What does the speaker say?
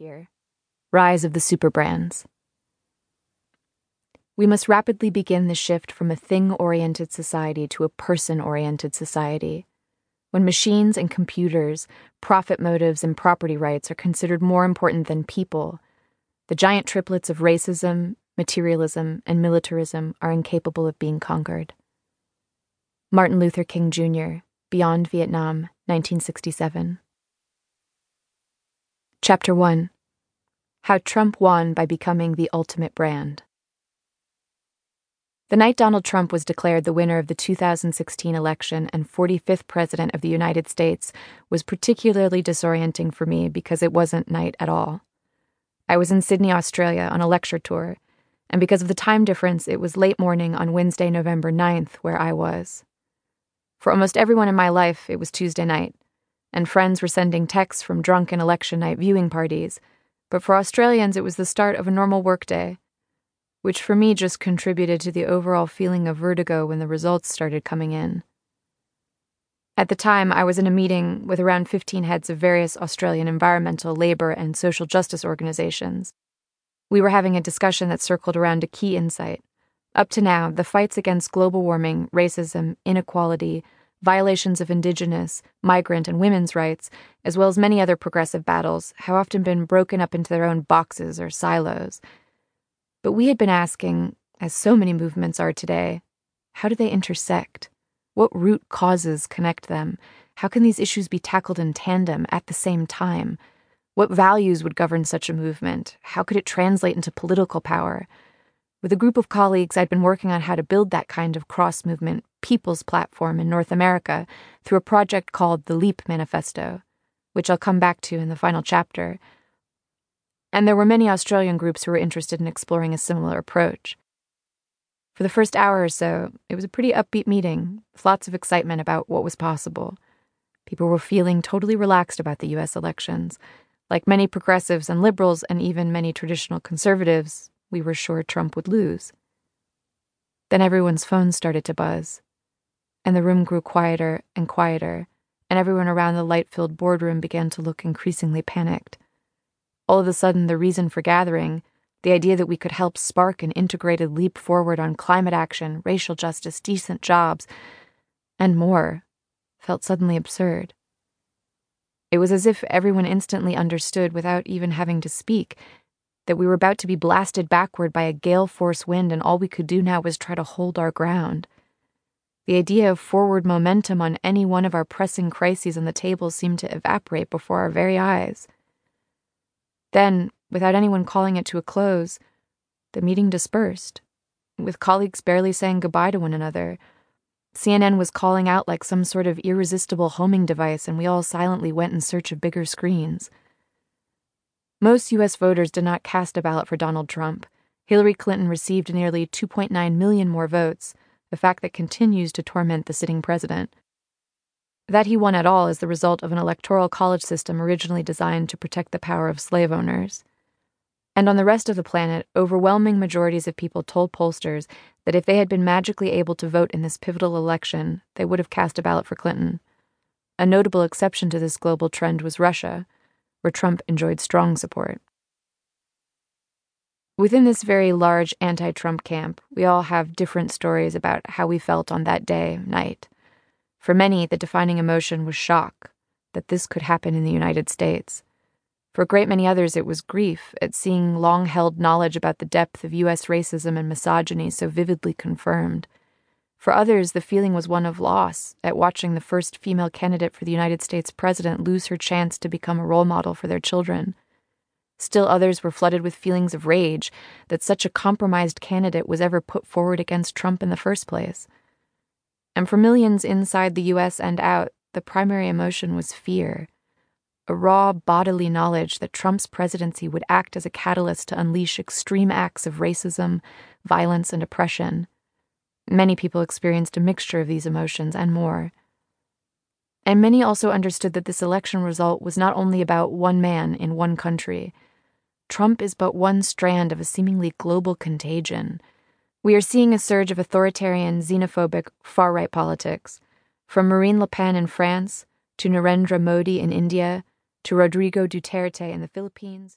here Rise of the Superbrands. We must rapidly begin the shift from a thing oriented society to a person oriented society. When machines and computers, profit motives, and property rights are considered more important than people, the giant triplets of racism, materialism, and militarism are incapable of being conquered. Martin Luther King Jr., Beyond Vietnam, 1967. Chapter 1 How Trump Won by Becoming the Ultimate Brand. The night Donald Trump was declared the winner of the 2016 election and 45th President of the United States was particularly disorienting for me because it wasn't night at all. I was in Sydney, Australia on a lecture tour, and because of the time difference, it was late morning on Wednesday, November 9th, where I was. For almost everyone in my life, it was Tuesday night, and friends were sending texts from drunken election night viewing parties. But for Australians, it was the start of a normal workday, which for me just contributed to the overall feeling of vertigo when the results started coming in. At the time, I was in a meeting with around 15 heads of various Australian environmental, labour, and social justice organisations. We were having a discussion that circled around a key insight up to now, the fights against global warming, racism, inequality, violations of indigenous, migrant, and women's rights, as well as many other progressive battles, have often been broken up into their own boxes or silos. But we had been asking, as so many movements are today, how do they intersect? What root causes connect them? How can these issues be tackled in tandem at the same time? What values would govern such a movement? How could it translate into political power? With a group of colleagues, I'd been working on how to build that kind of cross movement people's platform in North America through a project called the LEAP Manifesto, which I'll come back to in the final chapter. And there were many Australian groups who were interested in exploring a similar approach. For the first hour or so, it was a pretty upbeat meeting, with lots of excitement about what was possible. People were feeling totally relaxed about the US elections. Like many progressives and liberals, and even many traditional conservatives, we were sure Trump would lose. Then everyone's phones started to buzz, and the room grew quieter and quieter, and everyone around the light filled boardroom began to look increasingly panicked. All of a sudden, the reason for gathering, the idea that we could help spark an integrated leap forward on climate action, racial justice, decent jobs, and more, felt suddenly absurd. It was as if everyone instantly understood without even having to speak that we were about to be blasted backward by a gale force wind, and all we could do now was try to hold our ground. The idea of forward momentum on any one of our pressing crises on the table seemed to evaporate before our very eyes. Then, without anyone calling it to a close, the meeting dispersed, with colleagues barely saying goodbye to one another. CNN was calling out like some sort of irresistible homing device, and we all silently went in search of bigger screens. Most U.S. voters did not cast a ballot for Donald Trump. Hillary Clinton received nearly 2.9 million more votes, a fact that continues to torment the sitting president. That he won at all is the result of an electoral college system originally designed to protect the power of slave owners. And on the rest of the planet, overwhelming majorities of people told pollsters that if they had been magically able to vote in this pivotal election, they would have cast a ballot for Clinton. A notable exception to this global trend was Russia where Trump enjoyed strong support. Within this very large anti Trump camp, we all have different stories about how we felt on that day, night. For many, the defining emotion was shock that this could happen in the United States. For a great many others, it was grief at seeing long held knowledge about the depth of U.S. racism and misogyny so vividly confirmed. For others, the feeling was one of loss at watching the first female candidate for the United States president lose her chance to become a role model for their children. Still others were flooded with feelings of rage that such a compromised candidate was ever put forward against Trump in the first place. And for millions inside the US and out, the primary emotion was fear a raw bodily knowledge that Trump's presidency would act as a catalyst to unleash extreme acts of racism, violence, and oppression Many people experienced a mixture of these emotions and more. And many also understood that this election result was not only about one man in one country. Trump is but one strand of a seemingly global contagion. We are seeing a surge of authoritarian, xenophobic, far right politics, from Marine Le Pen in France to Narendra Modi in India to Rodrigo Duterte in the Philippines